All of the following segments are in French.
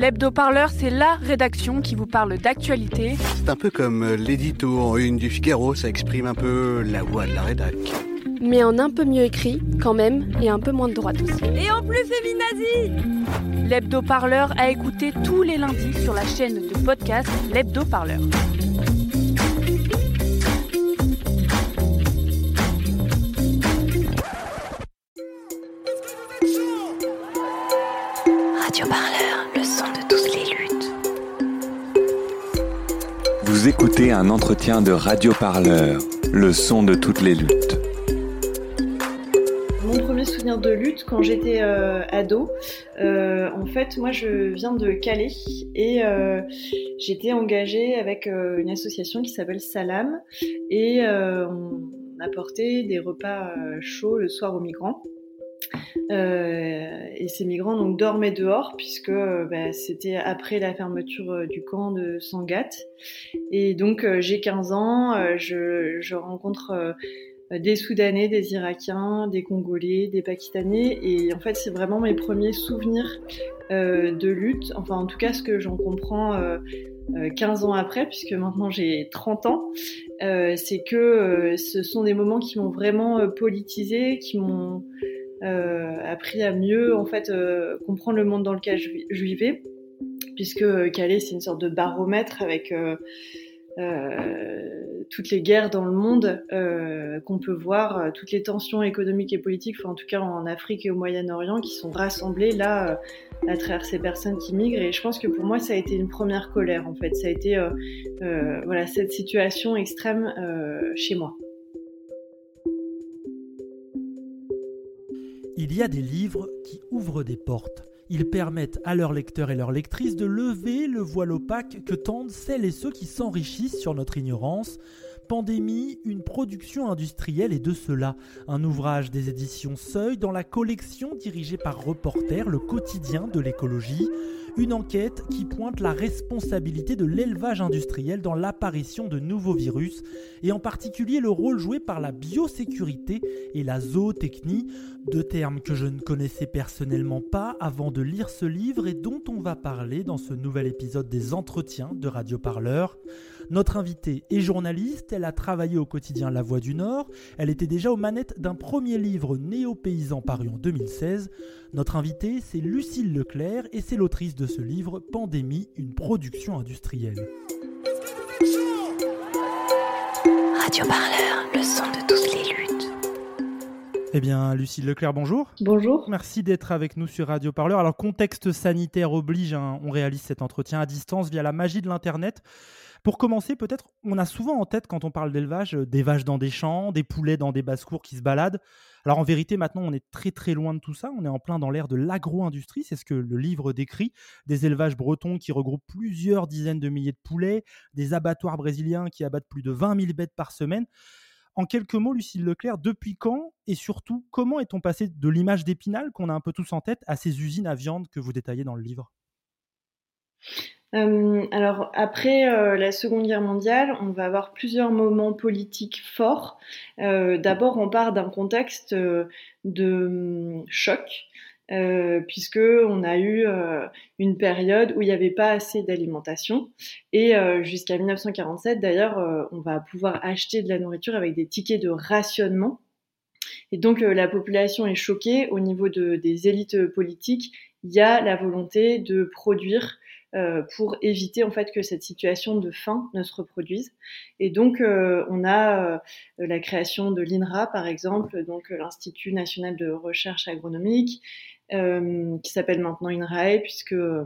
L'hebdo-parleur, c'est la rédaction qui vous parle d'actualité. C'est un peu comme euh, l'édito en une du Figaro, ça exprime un peu la voix de la rédac. Mais en un peu mieux écrit, quand même, et un peu moins de droite aussi. Et en plus féminazi L'hebdo-parleur a écouté tous les lundis sur la chaîne de podcast L'hebdo-parleur. Vous écoutez un entretien de Radio Parleur, le son de toutes les luttes. Mon premier souvenir de lutte quand j'étais euh, ado, euh, en fait, moi je viens de Calais et euh, j'étais engagée avec une association qui s'appelle Salam et on apportait des repas chauds le soir aux migrants. Euh, et ces migrants donc dormaient dehors puisque euh, bah, c'était après la fermeture euh, du camp de Sangatte. Et donc j'ai 15 ans, je, rencontre des Soudanais, des Irakiens, des Congolais, des Pakistanais. Et en fait, c'est vraiment mes premiers souvenirs de lutte. Enfin, en tout cas, ce que j'en comprends euh, euh, 15 ans après, puisque maintenant j'ai 30 ans, c'est que ce sont des moments qui m'ont vraiment politisé, qui m'ont appris à mieux euh, comprendre le monde dans lequel je, vi- je vivais, puisque euh, Calais c'est une sorte de baromètre avec euh, euh, toutes les guerres dans le monde euh, qu'on peut voir, euh, toutes les tensions économiques et politiques, en tout cas en Afrique et au Moyen-Orient, qui sont rassemblées là euh, à travers ces personnes qui migrent. Et je pense que pour moi, ça a été une première colère, en fait. Ça a été euh, euh, voilà cette situation extrême euh, chez moi. Il y a des livres qui ouvrent des portes. Ils permettent à leurs lecteurs et leurs lectrices de lever le voile opaque que tendent celles et ceux qui s'enrichissent sur notre ignorance. Pandémie, une production industrielle et de cela, un ouvrage des éditions Seuil dans la collection dirigée par Reporter, le quotidien de l'écologie, une enquête qui pointe la responsabilité de l'élevage industriel dans l'apparition de nouveaux virus et en particulier le rôle joué par la biosécurité et la zootechnie, deux termes que je ne connaissais personnellement pas avant de lire ce livre et dont on va parler dans ce nouvel épisode des entretiens de Radio Parleur. Notre invitée est journaliste, elle a travaillé au quotidien La Voix du Nord, elle était déjà aux manettes d'un premier livre néo-paysan paru en 2016. Notre invitée, c'est Lucille Leclerc et c'est l'autrice de ce livre Pandémie, une production industrielle. Radio Parleur, le son de toutes les luttes. Eh bien, Lucille Leclerc, bonjour. Bonjour. Merci d'être avec nous sur Radio Parleur. Alors, contexte sanitaire oblige, hein, on réalise cet entretien à distance via la magie de l'Internet. Pour commencer, peut-être, on a souvent en tête, quand on parle d'élevage, euh, des vaches dans des champs, des poulets dans des basses-cours qui se baladent. Alors, en vérité, maintenant, on est très très loin de tout ça. On est en plein dans l'ère de l'agro-industrie. C'est ce que le livre décrit. Des élevages bretons qui regroupent plusieurs dizaines de milliers de poulets, des abattoirs brésiliens qui abattent plus de 20 000 bêtes par semaine. En quelques mots, Lucille Leclerc, depuis quand et surtout comment est-on passé de l'image d'Épinal qu'on a un peu tous en tête à ces usines à viande que vous détaillez dans le livre? Euh, alors après euh, la Seconde Guerre mondiale, on va avoir plusieurs moments politiques forts. Euh, D'abord, on part d'un contexte euh, de hum, choc. Euh, puisque on a eu euh, une période où il n'y avait pas assez d'alimentation et jusqu'à 1947 d'ailleurs on va pouvoir acheter de la nourriture avec des tickets de rationnement et donc la population est choquée au niveau de, des élites politiques il y a la volonté de produire pour éviter en fait que cette situation de faim ne se reproduise. Et donc euh, on a euh, la création de l'INRA par exemple, donc euh, l'Institut national de recherche agronomique, euh, qui s'appelle maintenant INRAE puisque euh,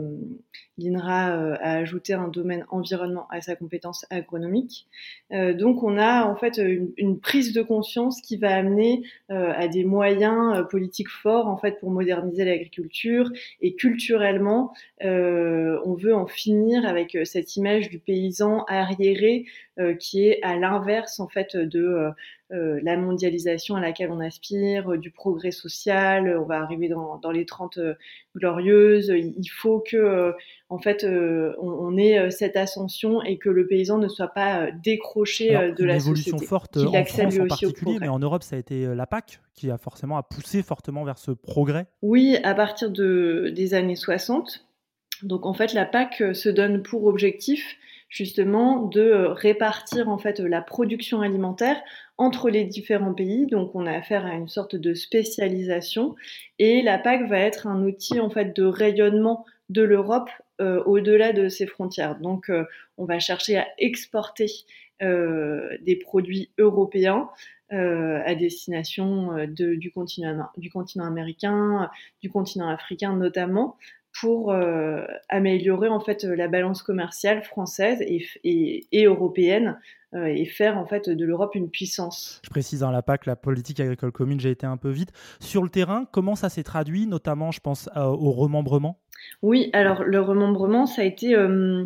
l'INRA euh, a ajouté un domaine environnement à sa compétence agronomique. Euh, donc on a en fait une, une, prise de conscience qui va amener à des moyens politiques forts en fait pour moderniser l'agriculture et culturellement on veut en finir avec cette image du paysan arriéré qui est à l'inverse en fait de euh, euh, la mondialisation à laquelle on aspire, euh, du progrès social, on va arriver dans, dans les 30 euh, glorieuses, il faut que euh, en fait on, on, ait cette ascension et que le paysan ne soit pas décroché Alors, de la évolution société. forte en France en particulier, mais en Europe ça a été la PAC qui a forcément à poussé fortement vers ce progrès. Oui, à partir de, des années 60, Donc en fait, la PAC se donne pour objectif justement de répartir en fait la production alimentaire entre les différents pays. Donc on a affaire à une sorte de spécialisation et la PAC va être un outil en fait de rayonnement de l'Europe euh, au-delà de ses frontières. Donc euh, on va chercher à exporter euh, des produits européens à destination du continent américain, du continent africain notamment, pour améliorer en fait la balance commerciale française et européenne euh, et faire en fait de l'Europe une puissance. Je précise dans la PAC, la politique agricole commune, j'ai été un peu vite. Sur le terrain, comment ça s'est traduit, notamment, je pense, au remembrement? Oui, alors le remembrement, ça a été euh,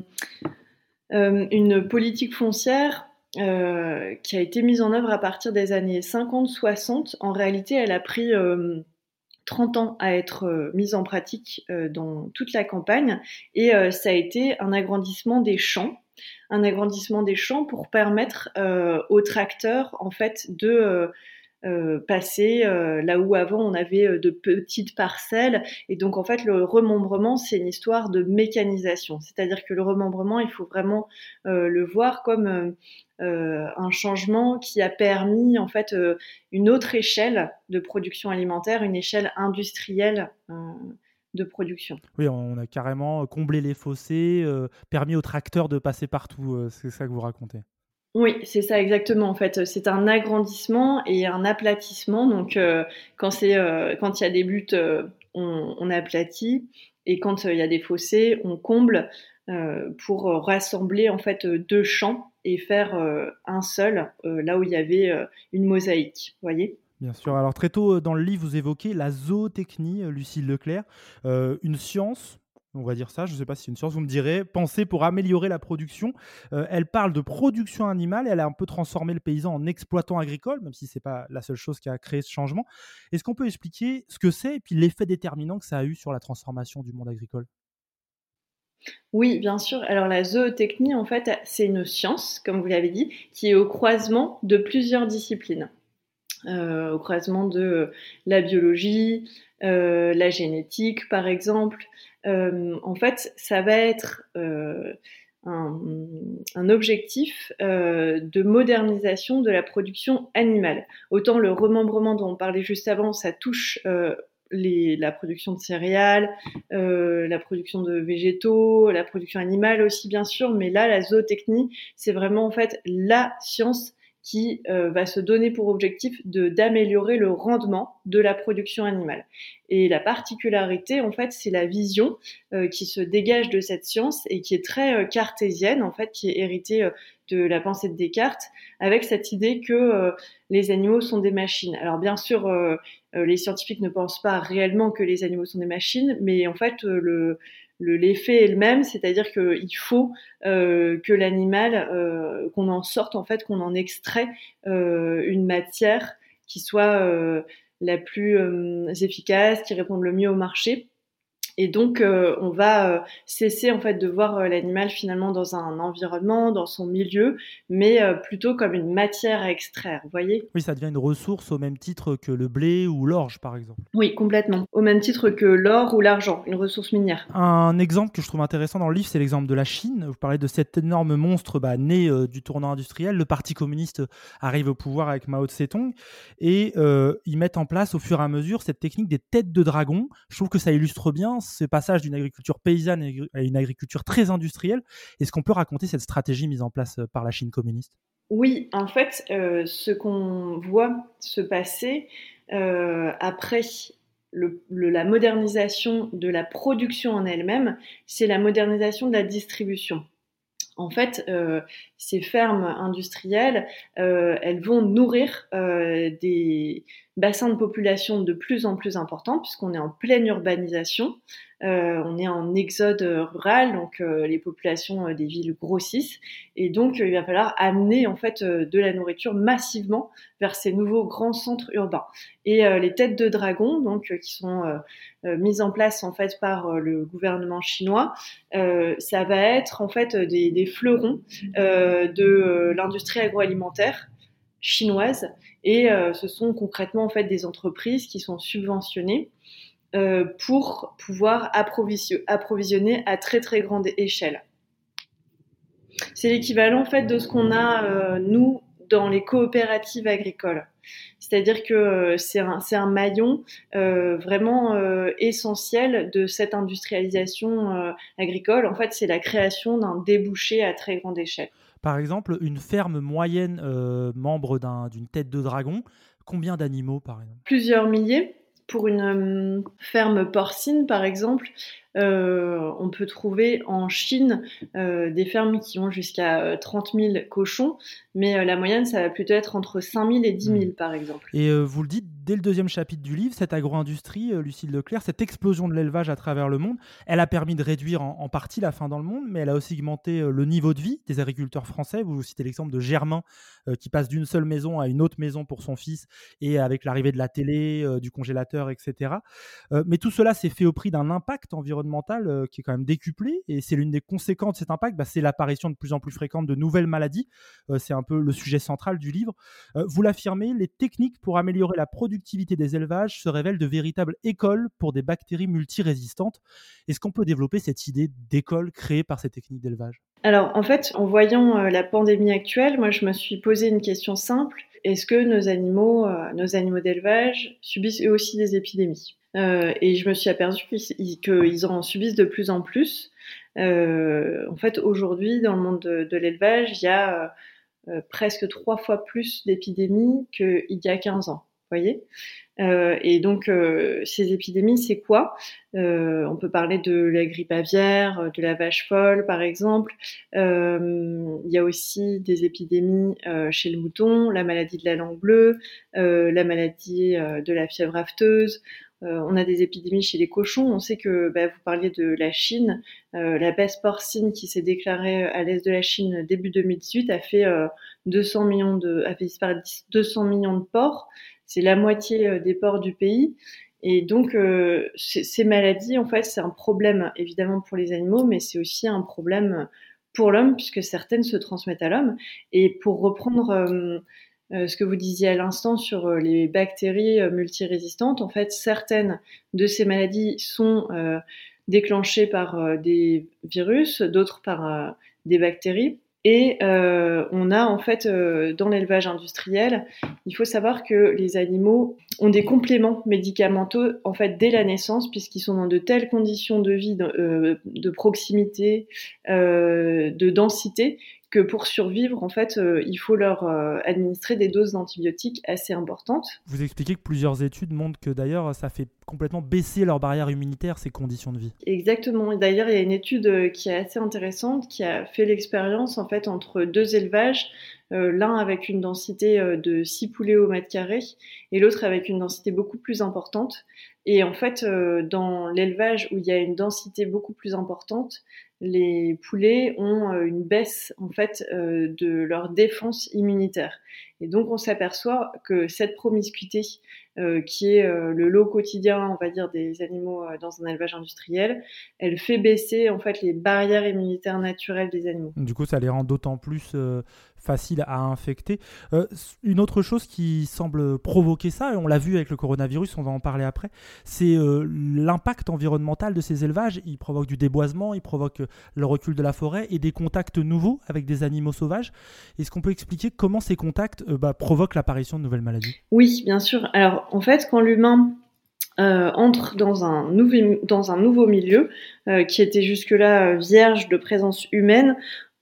euh, une politique foncière qui a été mise en œuvre à partir des années 50-60. En réalité, elle a pris 30 ans à être mise en pratique dans toute la campagne. Et ça a été un agrandissement des champs. Un agrandissement des champs pour permettre euh, aux tracteurs en fait de euh, euh, passer là où avant on avait de petites parcelles et donc en fait le remembrement c'est une histoire de mécanisation c'est-à-dire que le remembrement il faut vraiment le voir comme un changement qui a permis en fait une autre échelle de production alimentaire une échelle industrielle de production. Oui, on a carrément comblé les fossés, euh, permis aux tracteurs de passer partout. Euh, c'est ça que vous racontez. Oui, c'est ça exactement. En fait, c'est un agrandissement et un aplatissement. Donc, euh, quand c'est quand il y a des buttes, on, aplatit, et quand il y a des fossés, on comble pour rassembler en fait deux champs et faire un seul là où il y avait une mosaïque. Voyez. Bien sûr. Alors très tôt euh, dans le livre, vous évoquez la zootechnie, euh, Lucille Leclerc, euh, une science. On va dire ça, je ne sais pas si c'est une science, vous me direz, pensée pour améliorer la production. elle parle de production animale, elle a un peu transformé le paysan en exploitant agricole, même si ce n'est pas la seule chose qui a créé ce changement. Est-ce qu'on peut expliquer ce que c'est et puis l'effet déterminant que ça a eu sur la transformation du monde agricole? Oui, bien sûr. Alors la zootechnie, en fait, c'est une science, comme vous l'avez dit, qui est au croisement de plusieurs disciplines. Euh, au croisement de euh, la biologie, euh, la génétique par exemple. En fait, ça va être un, un, objectif de modernisation de la production animale. Autant le remembrement dont on parlait juste avant, ça touche la production de céréales, euh, la production de végétaux, la production animale aussi bien sûr, mais là la zootechnie, c'est vraiment en fait la science qui euh, va se donner pour objectif de d'améliorer le rendement de la production animale. Et la particularité, en fait, c'est la vision euh, qui se dégage de cette science et qui est très euh, cartésienne, en fait, qui est héritée de la pensée de Descartes, avec cette idée que les animaux sont des machines. Alors bien sûr, les scientifiques ne pensent pas réellement que les animaux sont des machines, mais en fait, le, l'effet est le même, c'est-à-dire qu'il faut euh, que l'animal, euh, qu'on en sorte en fait, qu'on en extrait euh, une matière qui soit la plus efficace, qui réponde le mieux au marché. Et donc, euh, on va euh, cesser en fait de voir euh, l'animal finalement dans un environnement, dans son milieu, mais plutôt comme une matière à extraire. Vous voyez? Oui, ça devient une ressource au même titre que le blé ou l'orge, par exemple. Oui, complètement. Au même titre que l'or ou l'argent, une ressource minière. Un exemple que je trouve intéressant dans le livre, c'est l'exemple de la Chine. Vous parlez de cet énorme monstre bah, né du tournant industriel. Le Parti communiste arrive au pouvoir avec Mao Tse-tung et ils mettent en place au fur et à mesure cette technique des têtes de dragon. Je trouve que ça illustre bien ce passage d'une agriculture paysanne à une agriculture très industrielle. Est-ce qu'on peut raconter cette stratégie mise en place euh, par la Chine communiste? Oui, en fait, euh, ce qu'on voit se passer euh, après la modernisation de la production en elle-même, c'est la modernisation de la distribution. En fait, ces fermes industrielles, elles vont nourrir des bassins de population de plus en plus importants, puisqu'on est en pleine urbanisation. Euh, on est en exode rural, donc euh, les populations euh, des villes grossissent, et donc il va falloir amener en fait de la nourriture massivement vers ces nouveaux grands centres urbains. Et les têtes de dragon, donc qui sont mises en place en fait par le gouvernement chinois, ça va être en fait des fleurons de l'industrie agroalimentaire chinoise, et ce sont concrètement en fait des entreprises qui sont subventionnées pour pouvoir approvisionner à très très grande échelle. C'est l'équivalent en fait de ce qu'on a nous dans les coopératives agricoles. C'est-à-dire que euh, c'est un, un, maillon euh, vraiment euh, essentiel de cette industrialisation euh, agricole. En fait, c'est la création d'un débouché à très grande échelle. Par exemple, une ferme moyenne membre d'une tête de dragon, combien d'animaux par exemple? Plusieurs milliers. Pour une ferme porcine, par exemple, euh, on peut trouver en Chine euh, des fermes qui ont jusqu'à 30 euh, 000 cochons, mais la moyenne, ça va plutôt être entre 5 000 et 10 000, hmm. par exemple. Et vous le dites dès le deuxième chapitre du livre, cette agro-industrie, Lucille Leclerc, cette explosion de l'élevage à travers le monde, elle a permis de réduire en, partie la faim dans le monde, mais elle a aussi augmenté le niveau de vie des agriculteurs français. Vous, citez l'exemple de Germain, qui passe d'une seule maison à une autre maison pour son fils, et avec l'arrivée de la télé, du congélateur, etc. mais tout cela s'est fait au prix d'un impact environnemental euh, qui est quand même décuplé. Et c'est l'une des conséquences de cet impact, bah, c'est l'apparition de plus en plus fréquente de nouvelles maladies. Euh, c'est un peu le sujet central du livre. Euh, vous l'affirmez, les techniques pour améliorer la productivité des élevages se révèlent de véritables écoles pour des bactéries multirésistantes. Est-ce qu'on peut développer cette idée d'école créée par ces techniques d'élevage? Alors en fait, en voyant la pandémie actuelle, moi je me suis posé une question simple. Est-ce que nos animaux, nos animaux d'élevage subissent eux aussi des épidémies? Euh, et je me suis aperçue qu'ils en subissent de plus en plus. Euh, en fait, aujourd'hui, dans le monde de, l'élevage, il y a euh, presque trois fois plus d'épidémies qu'il y a 15 ans. Voyez? Et donc, ces épidémies, c'est quoi? On peut parler de la grippe aviaire, de la vache folle, par exemple. il y a aussi des épidémies chez le mouton, la maladie de la langue bleue, la maladie de la fièvre afteuse. Euh, on a des épidémies chez les cochons. On sait que bah, vous parliez de la Chine. Euh, la peste porcine qui s'est déclarée à l'est de la Chine début 2018 a fait 200 euh, millions de, a fait disparaître 200 millions de porcs. C'est la moitié des porcs du pays. Et donc, ces maladies, en fait, c'est un problème évidemment pour les animaux, mais c'est aussi un problème pour l'homme puisque certaines se transmettent à l'homme. Et pour reprendre euh, ce que vous disiez à l'instant sur euh, les bactéries euh, multirésistantes, en fait, certaines de ces maladies sont déclenchées par des virus, d'autres par des bactéries. Et on a en fait dans l'élevage industriel, il faut savoir que les animaux ont des compléments médicamenteux en fait dès la naissance puisqu'ils sont dans de telles conditions de vie, de proximité, de densité que pour survivre, en fait, euh, il faut leur euh, administrer des doses d'antibiotiques assez importantes. Vous expliquez que plusieurs études montrent que d'ailleurs, ça fait complètement baisser leur barrière immunitaire, ces conditions de vie. Exactement. D'ailleurs, il y a une étude euh, qui est assez intéressante qui a fait l'expérience en fait entre deux élevages, l'un avec une densité de 6 poulets au mètre carré et l'autre avec une densité beaucoup plus importante. Et en fait, dans l'élevage où il y a une densité beaucoup plus importante, les poulets ont euh, une baisse en fait euh, de leur défense immunitaire. Et donc on s'aperçoit que cette promiscuité, euh, qui est le lot quotidien, on va dire, des animaux dans un élevage industriel, elle fait baisser en fait les barrières immunitaires naturelles des animaux. Du coup, ça les rend d'autant plus facile à infecter. Euh, une autre chose qui semble provoquer ça, et on l'a vu avec le coronavirus, on va en parler après, c'est euh, l'impact environnemental de ces élevages. Il provoque du déboisement, il provoque le recul de la forêt et des contacts nouveaux avec des animaux sauvages. Est-ce qu'on peut expliquer comment ces contacts euh, bah, provoquent l'apparition de nouvelles maladies? Oui, bien sûr. Alors en fait, quand l'humain entre dans un nouveau milieu qui était jusque-là vierge de présence humaine,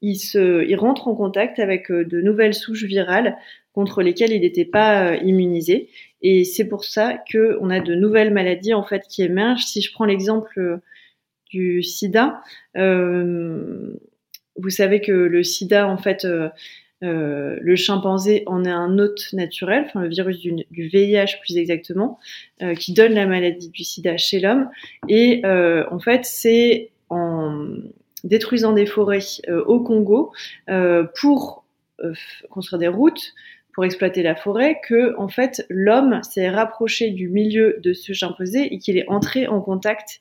il, se, il rentre en contact avec euh, de nouvelles souches virales contre lesquelles il n'était pas euh, immunisé. Et c'est pour ça qu'on a de nouvelles maladies en fait qui émergent. Si je prends l'exemple euh, du sida, euh, vous savez que le sida, en fait, euh, le chimpanzé en est un hôte naturel, enfin le virus du, du VIH plus exactement, qui donne la maladie du sida chez l'homme. Et en fait, c'est en détruisant des forêts euh, au Congo euh, pour euh, construire des routes pour exploiter la forêt que en fait l'homme s'est rapproché du milieu de ce chimpanzé et qu'il est entré en contact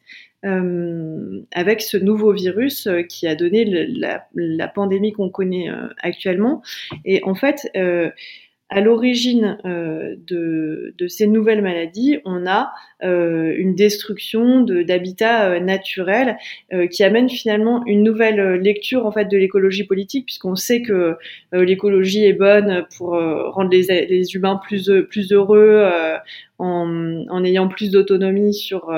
avec ce nouveau virus qui a donné la, la, pandémie qu'on connaît actuellement. Et en fait, à l'origine euh, de, de, ces nouvelles maladies, on a euh, une destruction d'habitats euh, naturels euh, qui amène finalement une nouvelle lecture en fait de l'écologie politique, puisqu'on sait que l'écologie est bonne pour rendre les, les, humains plus plus heureux en, en, ayant plus d'autonomie sur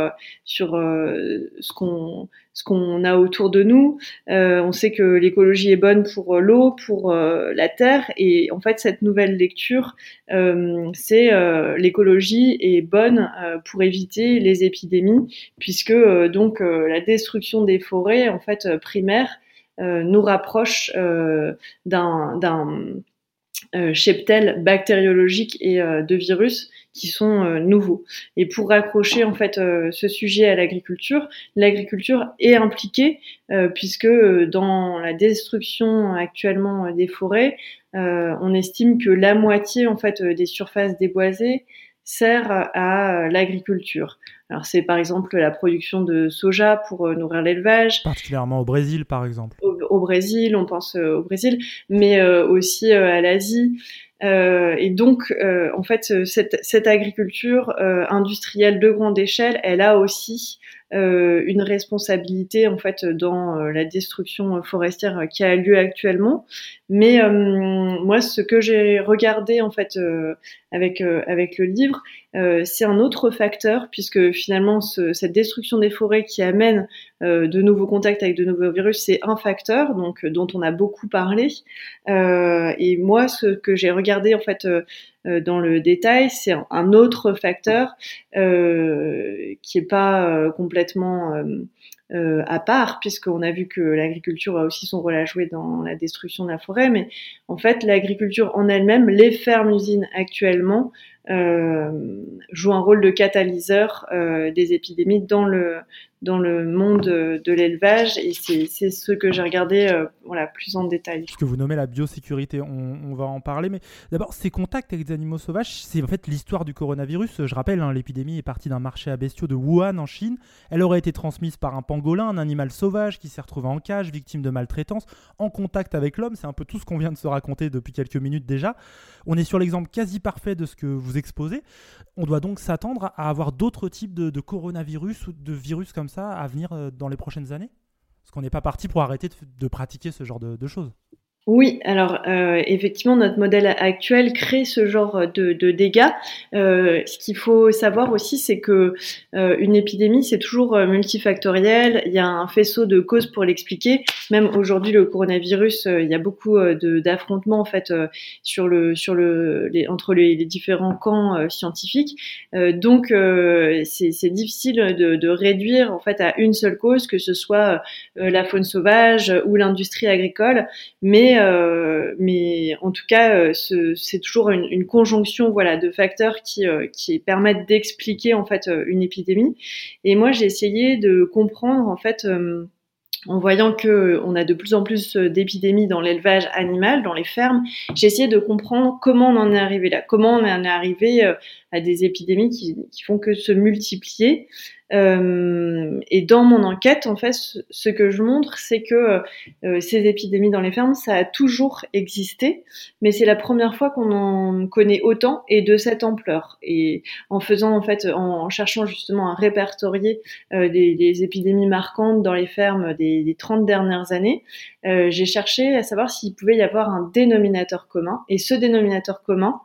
sur ce qu'on ce qu'on a autour de nous. Euh, on sait que l'écologie est bonne pour l'eau, pour la terre, et en fait cette nouvelle lecture, euh, c'est l'écologie est bonne pour éviter les épidémies, puisque euh, donc euh, la destruction des forêts en fait euh, primaires nous rapproche d'un cheptel bactériologique et de virus qui sont nouveaux. Et pour raccrocher en fait ce sujet à l'agriculture, l'agriculture est impliquée puisque dans la destruction actuellement des forêts, on estime que la moitié en fait des surfaces déboisées sert à l'agriculture. Alors c'est par exemple la production de soja pour euh, nourrir l'élevage. Particulièrement au Brésil par exemple. Au, Brésil, on pense euh, au Brésil, mais euh, aussi à l'Asie. Et donc, en fait, cette, cette agriculture industrielle de grande échelle, elle a aussi euh, une responsabilité en fait dans euh, la destruction forestière qui a lieu actuellement. Mais euh, moi, ce que j'ai regardé en fait avec avec le livre, c'est un autre facteur puisque finalement ce, cette destruction des forêts qui amène de nouveaux contacts avec de nouveaux virus, c'est un facteur donc dont on a beaucoup parlé. et moi, ce que j'ai regardé en fait euh, dans le détail, c'est un autre facteur euh, qui n'est pas euh, complètement à part, puisqu'on a vu que l'agriculture a aussi son rôle à jouer dans la destruction de la forêt, mais en fait, l'agriculture en elle-même, les fermes-usines actuellement, euh, jouent un rôle de catalyseur euh, des épidémies dans le dans le monde de l'élevage et c'est ce que j'ai regardé euh, voilà, plus en détail. Ce que vous nommez la biosécurité, on, va en parler, mais d'abord ces contacts avec des animaux sauvages, c'est en fait l'histoire du coronavirus. Je rappelle, hein, l'épidémie est partie d'un marché à bestiaux de Wuhan en Chine. Elle aurait été transmise par un pangolin, un animal sauvage qui s'est retrouvé en cage, victime de maltraitance, en contact avec l'homme. C'est un peu tout ce qu'on vient de se raconter depuis quelques minutes déjà. On est sur l'exemple quasi parfait de ce que vous exposé. On doit donc s'attendre à avoir d'autres types de, coronavirus ou de virus comme ça à venir euh, dans les prochaines années? Parce qu'on n'est pas parti pour arrêter de, pratiquer ce genre de choses. Oui, alors euh, effectivement, notre modèle actuel crée ce genre de, dégâts. Euh, ce qu'il faut savoir aussi, c'est que euh, une épidémie, c'est toujours multifactoriel. Il y a un faisceau de causes pour l'expliquer. Même aujourd'hui, le coronavirus, il y a beaucoup d'affrontements en fait sur le sur le entre les, les, différents camps scientifiques. donc, c'est difficile de, de, réduire en fait à une seule cause, que ce soit la faune sauvage ou l'industrie agricole, mais euh, mais en tout cas, euh, c'est toujours une, conjonction voilà de facteurs qui euh, permettent d'expliquer en fait une épidémie. Et moi, j'ai essayé de comprendre en fait en voyant que on a de plus en plus d'épidémies dans l'élevage animal, dans les fermes, j'ai essayé de comprendre comment on en est arrivé là, comment on en est arrivé à des épidémies qui, qui font que se multiplier. Euh, et dans mon enquête, en fait, ce que je montre, c'est que euh, ces épidémies dans les fermes, ça a toujours existé, mais c'est la première fois qu'on en connaît autant et de cette ampleur. Et en faisant, en fait, en, cherchant justement à répertorier euh, des, des, épidémies marquantes dans les fermes des, des 30 dernières années, euh, j'ai cherché à savoir s'il pouvait y avoir un dénominateur commun. Et ce dénominateur commun,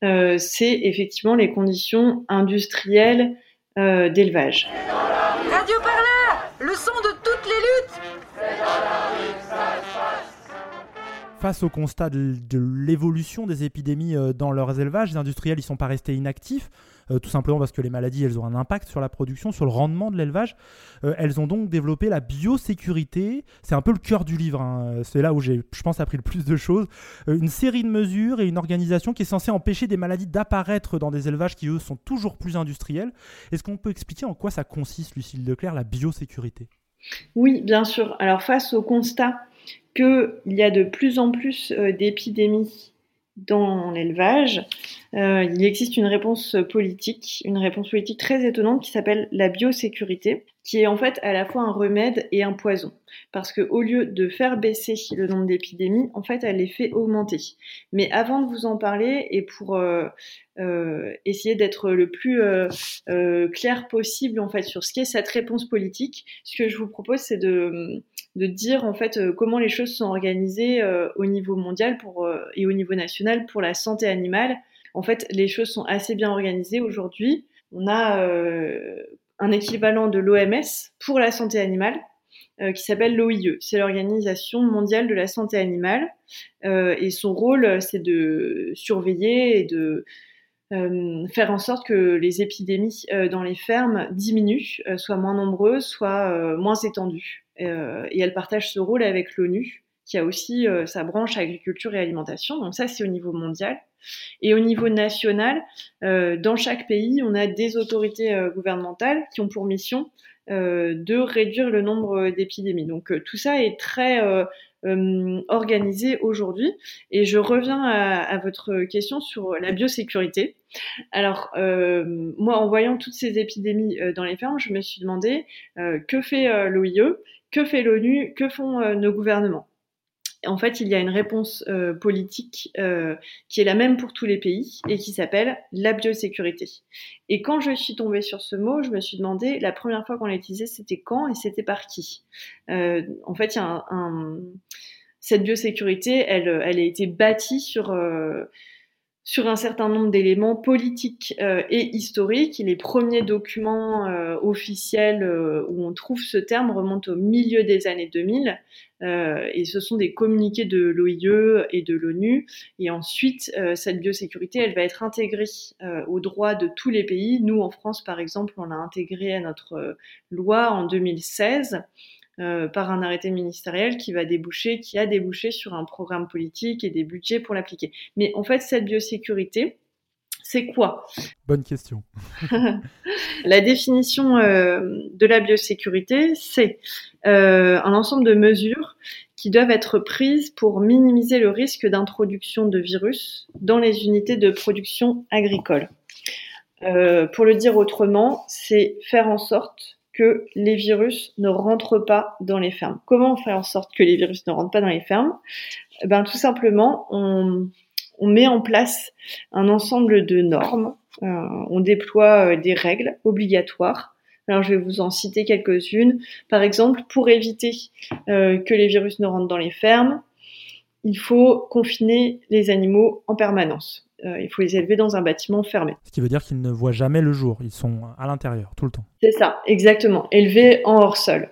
c'est effectivement les conditions industrielles d'élevage. Radio Parleur, le son de Face au constat de, l'évolution des épidémies euh, dans leurs élevages, les industriels ne sont pas restés inactifs. Euh, tout simplement parce que les maladies, elles ont un impact sur la production, sur le rendement de l'élevage. Euh, elles ont donc développé la biosécurité. C'est un peu le cœur du livre. Hein. C'est là où j'ai, je pense, appris le plus de choses. Une série de mesures et une organisation qui est censée empêcher des maladies d'apparaître dans des élevages qui, eux, sont toujours plus industriels. Est-ce qu'on peut expliquer en quoi ça consiste, Lucille Leclerc, la biosécurité? Oui, bien sûr. Alors, face au constat qu'il y a de plus en plus d'épidémies dans l'élevage, euh, il existe une réponse politique, une réponse politique très étonnante qui s'appelle la biosécurité, qui est en fait à la fois un remède et un poison. Parce que au lieu de faire baisser le nombre d'épidémies, en fait, elle les fait augmenter. Mais avant de vous en parler, et pour euh, euh, essayer d'être le plus euh, clair possible en fait sur ce qu'est cette réponse politique, ce que je vous propose, c'est de, de dire en fait comment les choses sont organisées au niveau mondial pour, et au niveau national pour la santé animale. En fait, les choses sont assez bien organisées aujourd'hui. On a un équivalent de l'OMS pour la santé animale euh, qui s'appelle l'OIE. C'est l'Organisation mondiale de la santé animale. Euh, et son rôle, c'est de surveiller et de euh, faire en sorte que les épidémies dans les fermes diminuent, soient moins nombreuses, soient moins étendues. Et elle partage ce rôle avec l'ONU, qui a aussi euh, sa branche agriculture et alimentation. Donc ça, c'est au niveau mondial. Et au niveau national, euh, dans chaque pays, on a des autorités euh, gouvernementales qui ont pour mission de réduire le nombre d'épidémies. Donc tout ça est très organisé aujourd'hui. Et je reviens à, à, votre question sur la biosécurité. Alors euh, moi, en voyant toutes ces épidémies euh, dans les fermes, je me suis demandé euh, que fait l'OIE, que fait l'ONU, que font nos gouvernements? En fait, il y a une réponse euh, politique euh, qui est la même pour tous les pays et qui s'appelle la biosécurité. Et quand je suis tombée sur ce mot, je me suis demandé, la première fois qu'on l'a utilisé, c'était quand et c'était par qui? Euh, En fait, cette biosécurité, elle a été bâtie sur sur un certain nombre d'éléments politiques euh, et historiques. Les premiers documents euh, officiels euh, où on trouve ce terme remontent au milieu des années 2000 et ce sont des communiqués de l'OIE et de l'ONU. Et ensuite, cette biosécurité, elle va être intégrée aux droits de tous les pays. Nous, en France, par exemple, on l'a intégrée à notre loi en 2016. Euh, par un arrêté ministériel qui va déboucher, qui a débouché sur un programme politique et des budgets pour l'appliquer. Mais en fait, cette biosécurité, c'est quoi? Bonne question. la définition euh, de la biosécurité, c'est euh, un ensemble de mesures qui doivent être prises pour minimiser le risque d'introduction de virus dans les unités de production agricole. Euh, pour le dire autrement, c'est faire en sorte les virus ne rentrent pas dans les fermes. Comment faire en sorte que les virus ne rentrent pas dans les fermes? Ben tout simplement, on, on, met en place un ensemble de normes, euh, on déploie euh, des règles obligatoires. Alors je vais vous en citer quelques-unes. Par exemple, pour éviter euh, que les virus ne rentrent dans les fermes, il faut confiner les animaux en permanence. Euh, il faut les élever dans un bâtiment fermé. Ce qui veut dire qu'ils ne voient jamais le jour, ils sont à l'intérieur tout le temps. C'est ça, exactement, élevés en hors-sol.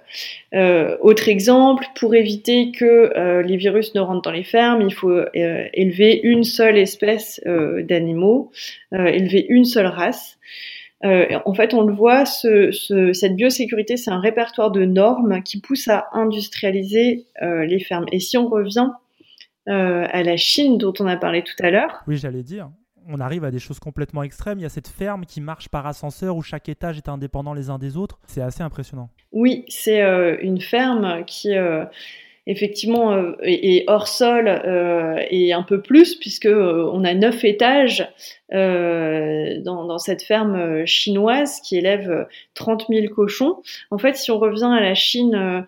Euh, autre exemple, pour éviter que euh, les virus ne rentrent dans les fermes, il faut élever une seule espèce d'animaux, élever une seule race. en fait, on le voit, ce, ce, cette biosécurité, c'est un répertoire de normes qui pousse à industrialiser les fermes. Et si on revient euh, à la Chine dont on a parlé tout à l'heure. Oui, j'allais dire. On arrive à des choses complètement extrêmes. Il y a cette ferme qui marche par ascenseur où chaque étage est indépendant les uns des autres. C'est assez impressionnant. Oui, c'est euh, une ferme qui euh, effectivement euh, est, hors sol euh, et un peu plus puisque euh, on a neuf étages dans, dans, cette ferme chinoise qui élève 30 000 cochons. En fait, si on revient à la Chine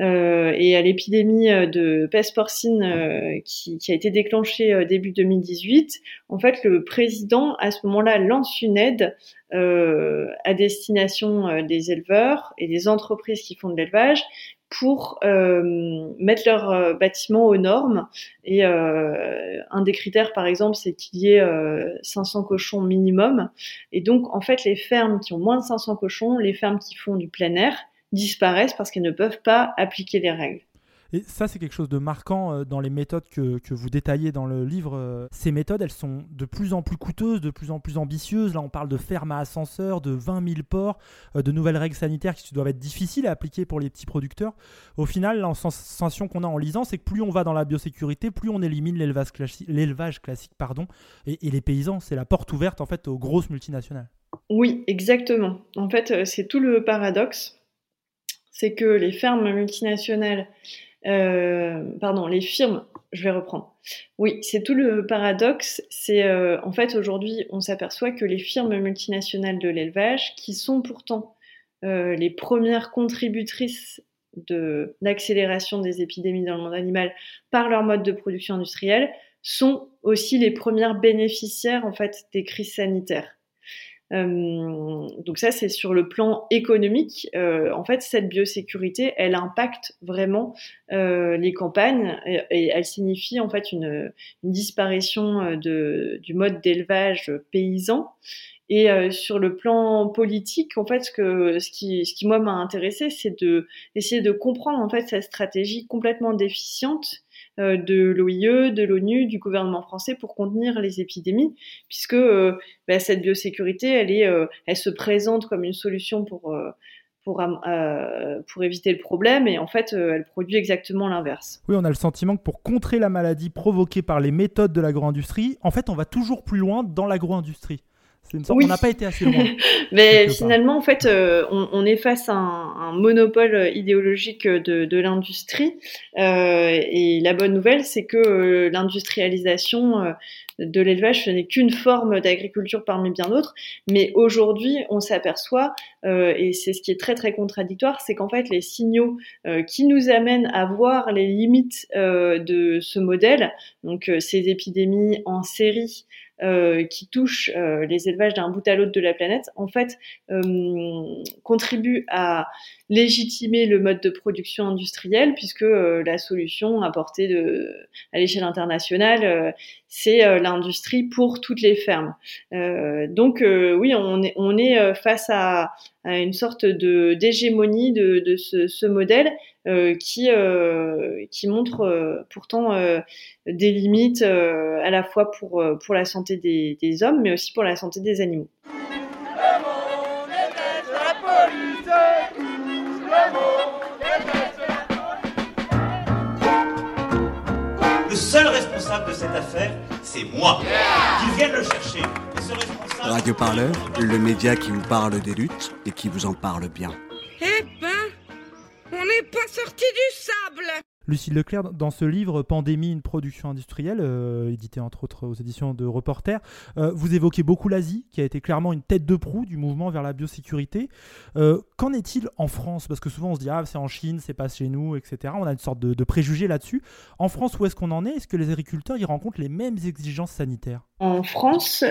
et à l'épidémie euh, de peste porcine euh, qui, qui, a été déclenchée euh, début 2018, en fait, le président, à ce moment-là, lance une aide euh, à destination des éleveurs et des entreprises qui font de l'élevage pour mettre leurs bâtiments aux normes. Et un des critères, par exemple, c'est qu'il y ait 500 cochons minimum. Et donc, en fait, les fermes qui ont moins de 500 cochons, les fermes qui font du plein air, disparaissent parce qu'elles ne peuvent pas appliquer les règles. Et ça, c'est quelque chose de marquant dans les méthodes que, que, vous détaillez dans le livre. Ces méthodes, elles sont de plus en plus coûteuses, de plus en plus ambitieuses. Là, on parle de fermes à ascenseur, de 20 000 ports, de nouvelles règles sanitaires qui doivent être difficiles à appliquer pour les petits producteurs. Au final, la sensation qu'on a en lisant, c'est que plus on va dans la biosécurité, plus on élimine l'élevage classi classique. Pardon, et, et les paysans, c'est la porte ouverte en fait aux grosses multinationales. Oui, exactement. En fait, c'est tout le paradoxe c'est que les fermes multinationales, euh, pardon, les firmes, je vais reprendre. Oui, c'est tout le paradoxe. C'est euh, en fait aujourd'hui, on s'aperçoit que les firmes multinationales de l'élevage, qui sont pourtant les premières contributrices de l'accélération des épidémies dans le monde animal par leur mode de production industrielle sont aussi les premières bénéficiaires en fait des crises sanitaires. Euh, donc ça, c'est sur le plan économique. Euh, en fait, cette biosécurité, elle impacte vraiment euh, les campagnes et, elle signifie en fait une, une disparition de, du mode d'élevage paysan. Et sur le plan politique, en fait, ce, que, ce qui, ce qui moi m'a intéressé, c'est de essayer de comprendre en fait cette stratégie complètement déficiente euh, de l'OIE, de l'ONU, du gouvernement français pour contenir les épidémies, puisque euh, bah, cette biosécurité, euh, elle se présente comme une solution pour éviter le problème, et en fait, elle produit exactement l'inverse. Oui, on a le sentiment que pour contrer la maladie provoquée par les méthodes de l'agro-industrie, en fait, on va toujours plus loin dans l'agro-industrie. On n'a pas été assez loin. Mais finalement, en fait, euh, on, est face à un, monopole idéologique de, de l'industrie. Euh, et la bonne nouvelle, c'est que euh, l'industrialisation euh, de l'élevage, ce n'est qu'une forme d'agriculture parmi bien d'autres. Mais aujourd'hui, on s'aperçoit, et c'est ce qui est très très contradictoire, c'est qu'en fait, les signaux qui nous amènent à voir les limites de ce modèle, donc ces épidémies en série, euh, qui touchent euh, les élevages d'un bout à l'autre de la planète, en fait, euh, contribuent à légitimer le mode de production industrielle, puisque la solution apportée à l'échelle internationale, c'est l'industrie pour toutes les fermes. donc oui, on est, face à, une sorte de d'hégémonie de, ce, modèle euh, qui euh, montre pourtant des limites à la fois pour la santé des hommes, mais aussi pour la santé des animaux. Responsable de cette affaire, c'est moi. Qu'ils viennent le chercher. Radio Parleur, le média qui vous parle des luttes et qui vous en parle bien. Eh ben, on n'est pas sorti du sable Lucille Leclerc, dans ce livre Pandémie, une production industrielle, euh, édité entre autres aux éditions de Reporter, euh, vous évoquez beaucoup l'Asie, qui a été clairement une tête de proue du mouvement vers la biosécurité. Euh, qu'en est-il en France? Parce que souvent on se dit, ah, c'est en Chine, c'est pas chez nous, etc. On a une sorte de, de préjugé là-dessus. En France, où est-ce qu'on en est? Est-ce que les agriculteurs y rencontrent les mêmes exigences sanitaires? En France,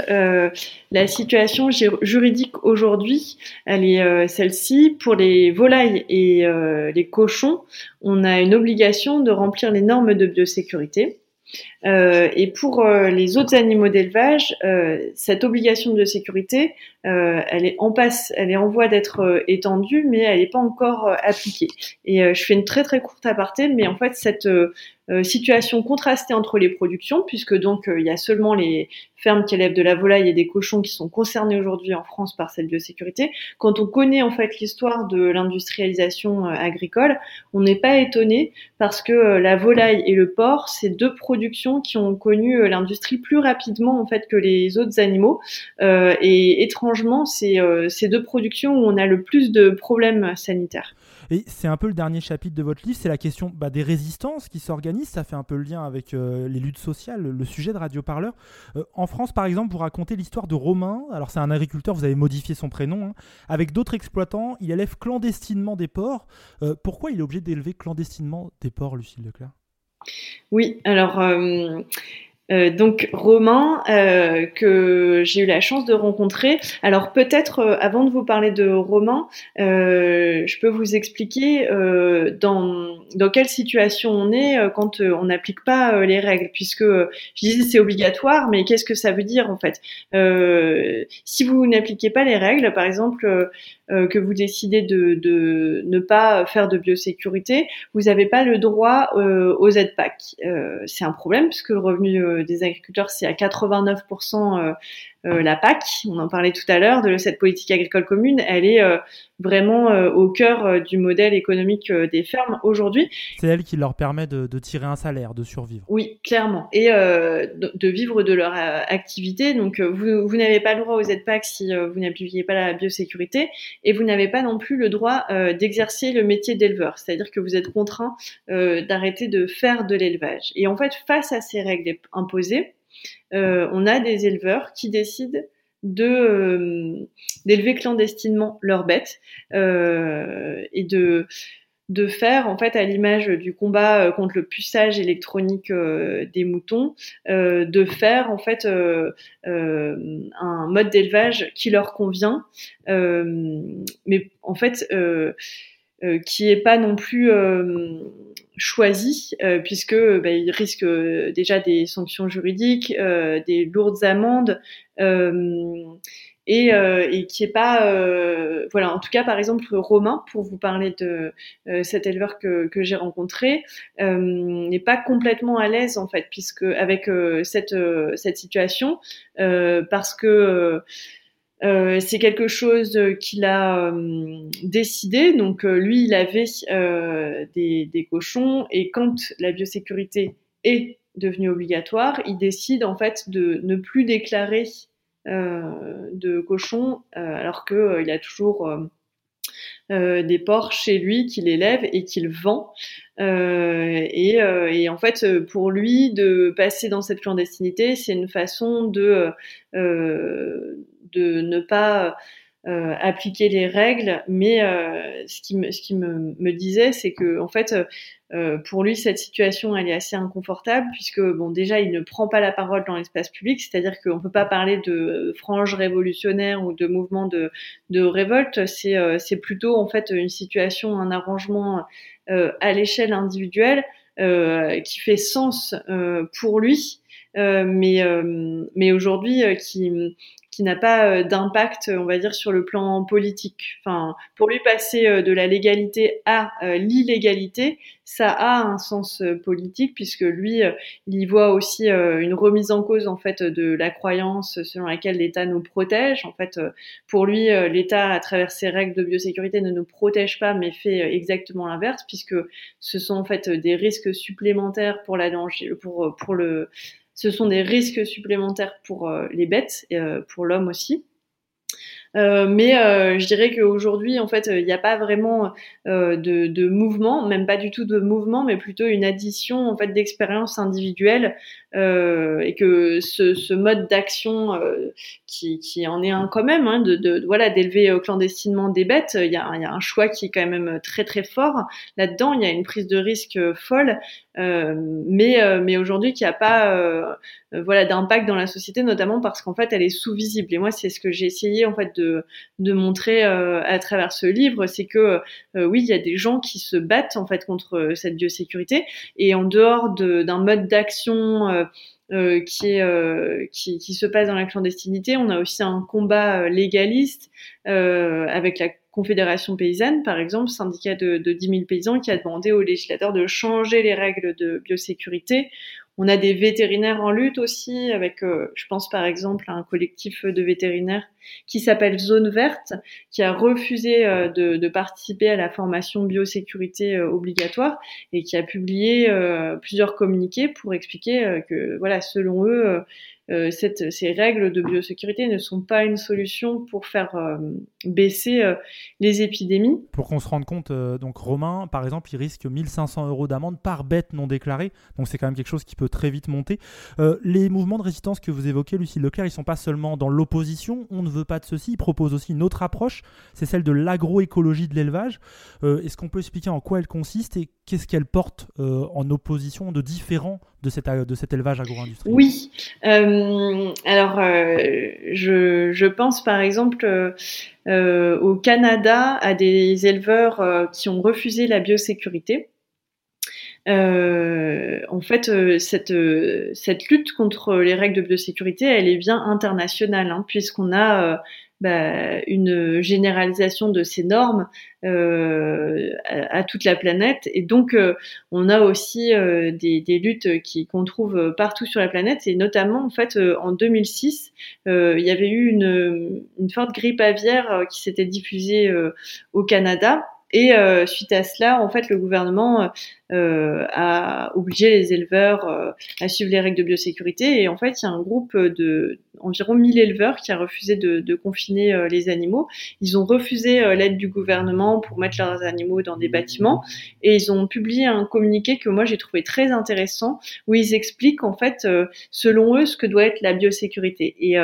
la situation juridique aujourd'hui, elle est celle-ci. Pour les volailles et les cochons, on a une obligation de remplir les normes de biosécurité. Euh, et pour euh, les autres animaux d'élevage, euh, cette obligation de sécurité, elle est en passe, elle est en voie d'être étendue, mais elle n'est pas encore appliquée. Et je fais une très très courte aparté, mais en fait cette situation contrastée entre les productions, puisque donc il y a seulement les fermes qui élèvent de la volaille et des cochons qui sont concernés aujourd'hui en France par cette biosécurité. Quand on connaît en fait l'histoire de l'industrialisation agricole, on n'est pas étonné parce que la volaille et le porc, c'est deux productions qui ont connu l'industrie plus rapidement en fait que les autres animaux. et étrangement, c'est ces deux productions où on a le plus de problèmes sanitaires. Et c'est un peu le dernier chapitre de votre livre, c'est la question bah, des résistances qui s'organisent. Ça fait un peu le lien avec euh, les luttes sociales, le sujet de Radio Parleur. Euh, en France, par exemple, vous racontez l'histoire de Romain. Alors, c'est un agriculteur, vous avez modifié son prénom. Hein. Avec d'autres exploitants, il élève clandestinement des porcs. Euh, pourquoi il est obligé d'élever clandestinement des porcs, Lucille Leclerc? Oui, alors euh, donc Romain euh, que j'ai eu la chance de rencontrer. Alors peut-être euh, avant de vous parler de Romain, je peux vous expliquer dans dans quelle situation on est quand on n'applique pas les règles, puisque je disais c'est obligatoire, mais qu'est-ce que ça veut dire en fait? Si vous n'appliquez pas les règles, par exemple que vous décidez de, de, ne pas faire de biosécurité, vous n'avez pas le droit aux aides c'est un problème puisque le revenu des agriculteurs, c'est à 89% euh, la PAC, on en parlait tout à l'heure, de cette politique agricole commune, elle est euh, vraiment euh, au cœur du modèle économique des fermes aujourd'hui. C'est elle qui leur permet de, tirer un salaire, de survivre. Oui, clairement, et de, vivre de leur activité. Donc vous, vous n'avez pas le droit aux aides PAC si vous n'appliquez pas la biosécurité, et vous n'avez pas non plus le droit d'exercer le métier d'éleveur, c'est-à-dire que vous êtes contraint d'arrêter de faire de l'élevage. Et en fait, face à ces règles imposées, euh, on a des éleveurs qui décident de d'élever clandestinement leurs bêtes et de faire, en fait, à l'image du combat euh, contre le puçage électronique euh, des moutons, euh, de faire, en fait, un mode d'élevage qui leur convient, mais en fait, qui est pas non plus choisi, puisque bah, il risque déjà des sanctions juridiques, des lourdes amendes et, euh, et qui est pas euh, voilà. En tout cas par exemple Romain pour vous parler de euh, cet éleveur que, j'ai rencontré n'est pas complètement à l'aise en fait puisque avec cette situation parce que euh, c'est quelque chose qu'il a décidé. Donc lui, il avait des, cochons et quand la biosécurité est devenue obligatoire, il décide en fait de ne plus déclarer euh, de cochons, euh, alors qu'il euh, il a toujours des porcs chez lui qu'il élève et qu'il vend. et, et, en fait, pour lui, de passer dans cette clandestinité, c'est une façon de, de ne pas euh, appliquer les règles, mais euh, ce qui me, ce qui me, me disait, c'est que en fait, euh, pour lui, cette situation, elle est assez inconfortable puisque bon, déjà, il ne prend pas la parole dans l'espace public, c'est-à-dire qu'on peut pas parler de frange révolutionnaire ou de mouvement de, de révolte. C'est, c'est plutôt en fait une situation, un arrangement à l'échelle individuelle qui fait sens pour lui. mais mais aujourd'hui qui qui n'a pas euh, d'impact, on va dire, sur le plan politique. Enfin, pour lui, passer euh, de la légalité à euh, l'illégalité, ça a un sens politique puisque lui, il y voit aussi une remise en cause en fait de la croyance selon laquelle l'État nous protège. En fait, pour lui, l'État, à travers ses règles de biosécurité, ne nous protège pas, mais fait exactement l'inverse puisque ce sont en fait des risques supplémentaires pour la danger, pour pour le ce sont des risques supplémentaires pour euh, les bêtes, et euh, pour l'homme aussi. Euh, mais je dirais qu'aujourd'hui, en fait, il n'y a pas vraiment de, de, mouvement, même pas du tout de mouvement, mais plutôt une addition en fait d'expériences individuelles et que ce, mode d'action qui, qui, en est un quand même, hein, de, voilà, d'élever clandestinement des bêtes, il y, a, un choix qui est quand même très très fort là-dedans. Il y a une prise de risque folle, mais mais aujourd'hui qui a pas voilà d'impact dans la société, notamment parce qu'en fait elle est sous-visible. Et moi, c'est ce que j'ai essayé en fait de, montrer euh, à travers ce livre, c'est que euh, oui, il y a des gens qui se battent en fait contre euh, cette biosécurité et en dehors d'un mode d'action qui, est, qui, qui, se passe dans la clandestinité, on a aussi un combat légaliste avec la Confédération paysanne, par exemple, syndicat de, de 10 000 paysans, qui a demandé aux législateurs de changer les règles de biosécurité. On a des vétérinaires en lutte aussi, avec, euh, je pense par exemple à un collectif de vétérinaires qui s'appelle Zone Verte, qui a refusé euh, de, participer à la formation biosécurité euh, obligatoire et qui a publié plusieurs communiqués pour expliquer que, voilà, selon eux, euh, ces règles de biosécurité ne sont pas une solution pour faire euh, baisser euh, les épidémies. Pour qu'on se rende compte, donc Romain, par exemple, il risque 1500 euros d'amende par bête non déclarée, donc c'est quand même quelque chose qui peut très vite monter. les mouvements de résistance que vous évoquez, Lucille Leclerc, ils sont pas seulement dans l'opposition, on ne veut pas de ceci, ils proposent aussi une autre approche, c'est celle de l'agroécologie de l'élevage. Est-ce qu'on peut expliquer en quoi elle consiste qu'est-ce qu'elle porte en opposition de différents de, cette, de cet élevage agro-industriel? Oui. Euh, alors, euh, je, je, pense par exemple euh, au Canada à des éleveurs qui ont refusé la biosécurité. en fait, cette, cette lutte contre les règles de biosécurité, elle est bien internationale, hein, puisqu'on a bah, une généralisation de ces normes euh, à, toute la planète. Et donc, euh, on a aussi euh, des, luttes qui qu'on trouve partout sur la planète. Et notamment, en fait, en 2006, il y avait eu une forte grippe aviaire qui s'était diffusée au Canada. Et suite à cela, en fait, le gouvernement a obligé les éleveurs à suivre les règles de biosécurité. Et en fait, il y a un groupe de environ 1000 éleveurs qui a refusé de, de confiner les animaux. Ils ont refusé l'aide du gouvernement pour mettre leurs animaux dans des bâtiments et ils ont publié un communiqué que moi j'ai trouvé très intéressant où ils expliquent en fait selon eux ce que doit être la biosécurité et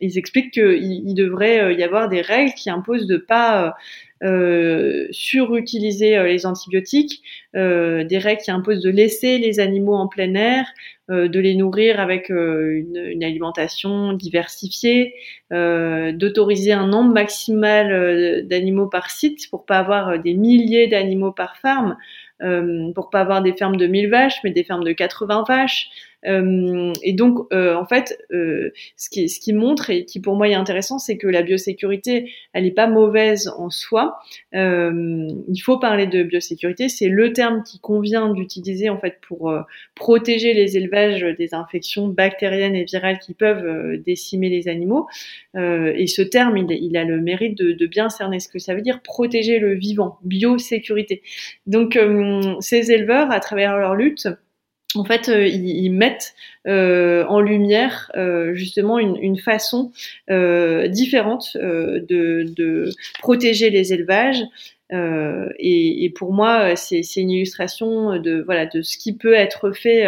ils expliquent qu'il devrait y avoir des règles qui imposent de pas euh, surutiliser euh, les antibiotiques, euh, des règles qui imposent de laisser les animaux en plein air, de les nourrir avec une, une, alimentation diversifiée, d'autoriser un nombre maximal d'animaux par site pour pas avoir des milliers d'animaux par ferme, pour pas avoir des fermes de 1000 vaches, mais des fermes de 80 vaches. Euh, et donc, euh, en fait, euh, ce, qui, ce qui montre et qui pour moi est intéressant, c'est que la biosécurité, elle n'est pas mauvaise en soi. il faut parler de biosécurité. C'est le terme qui convient d'utiliser en fait pour protéger les élevages des infections bactériennes et virales qui peuvent décimer les animaux. et ce terme, il, il a le mérite de, de, bien cerner ce que ça veut dire protéger le vivant, biosécurité. Donc, ces éleveurs, à travers leur lutte, en fait, euh, ils, mettent euh, en lumière euh, justement une, façon différente de, protéger les élevages. Et, pour moi, c'est une illustration de voilà de ce qui peut être fait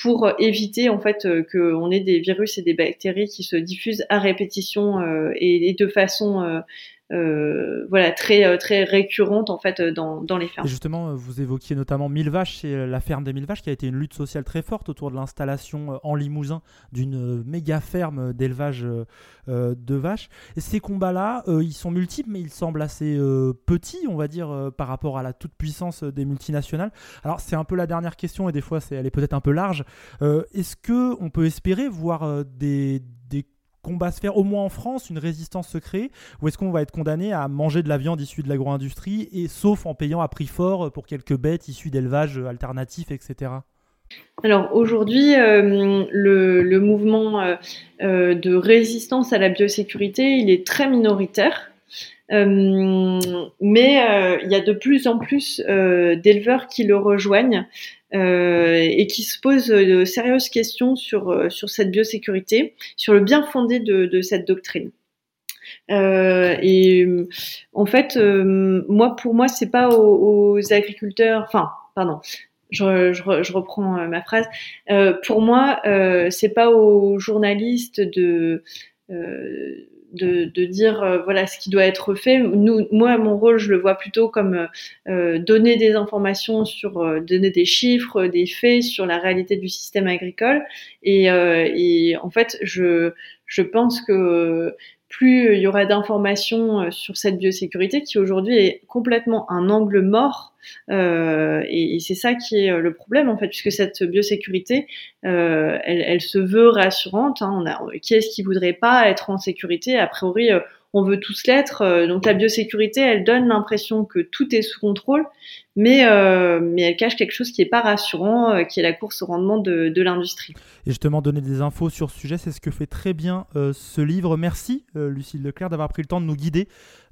pour éviter en fait qu'on ait des virus et des bactéries qui se diffusent à répétition et, de façon euh, voilà très euh, très récurrente en fait dans, dans les fermes. Justement, vous évoquiez notamment Mille Vaches, c'est la ferme des Mille Vaches qui a été une lutte sociale très forte autour de l'installation euh, en Limousin d'une méga ferme d'élevage de vaches. Ces combats-là, ils sont multiples, mais ils semblent assez petits, on va dire, par rapport à la toute puissance des multinationales. Alors c'est un peu la dernière question et des fois elle est peut-être un peu large. Est-ce que on peut espérer voir des, des combat se faire au moins en France, une résistance se créer Ou est-ce qu'on va être condamné à manger de la viande issue de l'agro-industrie, et sauf en payant à prix fort pour quelques bêtes issues d'élevage alternatifs, etc. alors aujourd'hui, euh, le, mouvement euh, euh, de résistance à la biosécurité, il est très minoritaire. mais il y a de plus en plus d'éleveurs qui le rejoignent euh, et qui se pose de sérieuses questions sur, euh, sur cette biosécurité, sur le bien fondé de, de cette doctrine. Euh, et en fait, euh, moi, pour moi, c'est pas aux, aux, agriculteurs, enfin, pardon, je, je, je reprends ma phrase. Euh, pour moi, c'est pas aux journalistes de de, de, dire euh, voilà ce qui doit être fait. Nous, moi, mon rôle, je le vois plutôt comme euh, euh donner des informations sur, euh, donner des chiffres, des faits sur la réalité du système agricole. Et, et en fait, je, je pense que plus il y aura d'informations euh, sur cette biosécurité qui aujourd'hui est complètement un angle mort. Euh, et, c'est ça qui est euh, le problème en fait, puisque cette biosécurité, elle, elle, se veut rassurante. Hein. On a, qui est-ce qui voudrait pas être en sécurité? A priori, on veut tous l'être. Donc la biosécurité, elle donne l'impression que tout est sous contrôle, mais, euh, mais elle cache quelque chose qui n'est pas rassurant, euh, qui est la course au rendement de, de l'industrie. Et justement, donner des infos sur ce sujet, c'est ce que fait très bien euh, ce livre. Merci, euh, Lucille Leclerc, d'avoir pris le temps de nous guider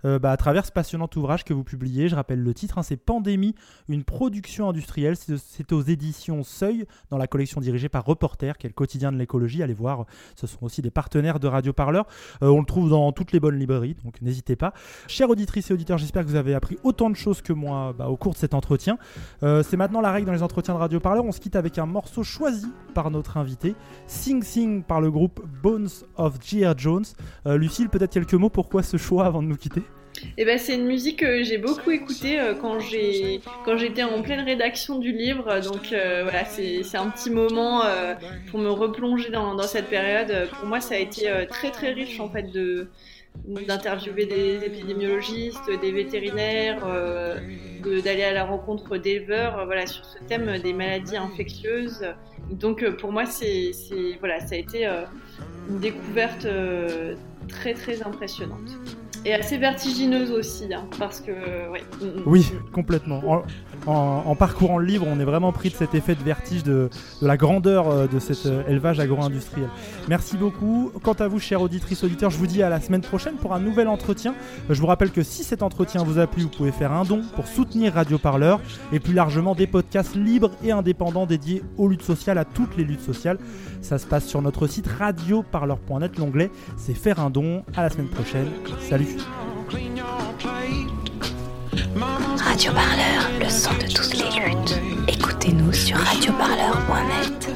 euh, bah, à travers ce passionnant ouvrage que vous publiez. Je rappelle le titre, hein, c'est Pandémie, une production industrielle. C'est aux éditions Seuil, dans la collection dirigée par Reporter, qui est le quotidien de l'écologie. Allez voir, ce sont aussi des partenaires de Radio Parleur. on le trouve dans toutes les bonnes librairies, donc n'hésitez pas. Chères auditrices et auditeurs, j'espère que vous avez appris autant de choses que moi bah, au cours de cette entretien. Euh, c'est maintenant la règle dans les entretiens de Radio Parleur. On se quitte avec un morceau choisi par notre invité, Sing Sing par le groupe Bones of G.R. Jones. Euh, Lucille, peut-être quelques mots pourquoi ce choix avant de nous quitter? Eh ben, c'est une musique que j'ai beaucoup écoutée euh, quand quand j'étais en pleine rédaction du livre. Donc euh, voilà, c'est un petit moment pour me replonger dans, cette période. Pour moi, ça a été très très riche en fait de d'interviewer des épidémiologistes, des vétérinaires, euh, d'aller à la rencontre d'éleveurs, euh, voilà, sur ce thème des maladies infectieuses. Donc euh, pour moi, c'est, voilà, ça a été une découverte très très impressionnante. Et assez vertigineuse aussi, hein, parce que oui. Complètement. En, parcourant le livre, on est vraiment pris de cet effet de vertige, de, de la grandeur euh, de cet euh, élevage agro-industriel. Merci beaucoup. Quant à vous, chers auditrices, auditeurs, je vous dis à la semaine prochaine pour un nouvel entretien. Je vous rappelle que si cet entretien vous a plu, vous pouvez faire un don pour soutenir Radio Parleur et plus largement des podcasts libres et indépendants dédiés aux luttes sociales, à toutes les luttes sociales. Ça se passe sur notre site radioparleur.net. L'onglet, c'est faire un don. À la semaine prochaine. Salut. Radio Parleur, le son de toutes les luttes. Écoutez-nous sur radioparleur.net.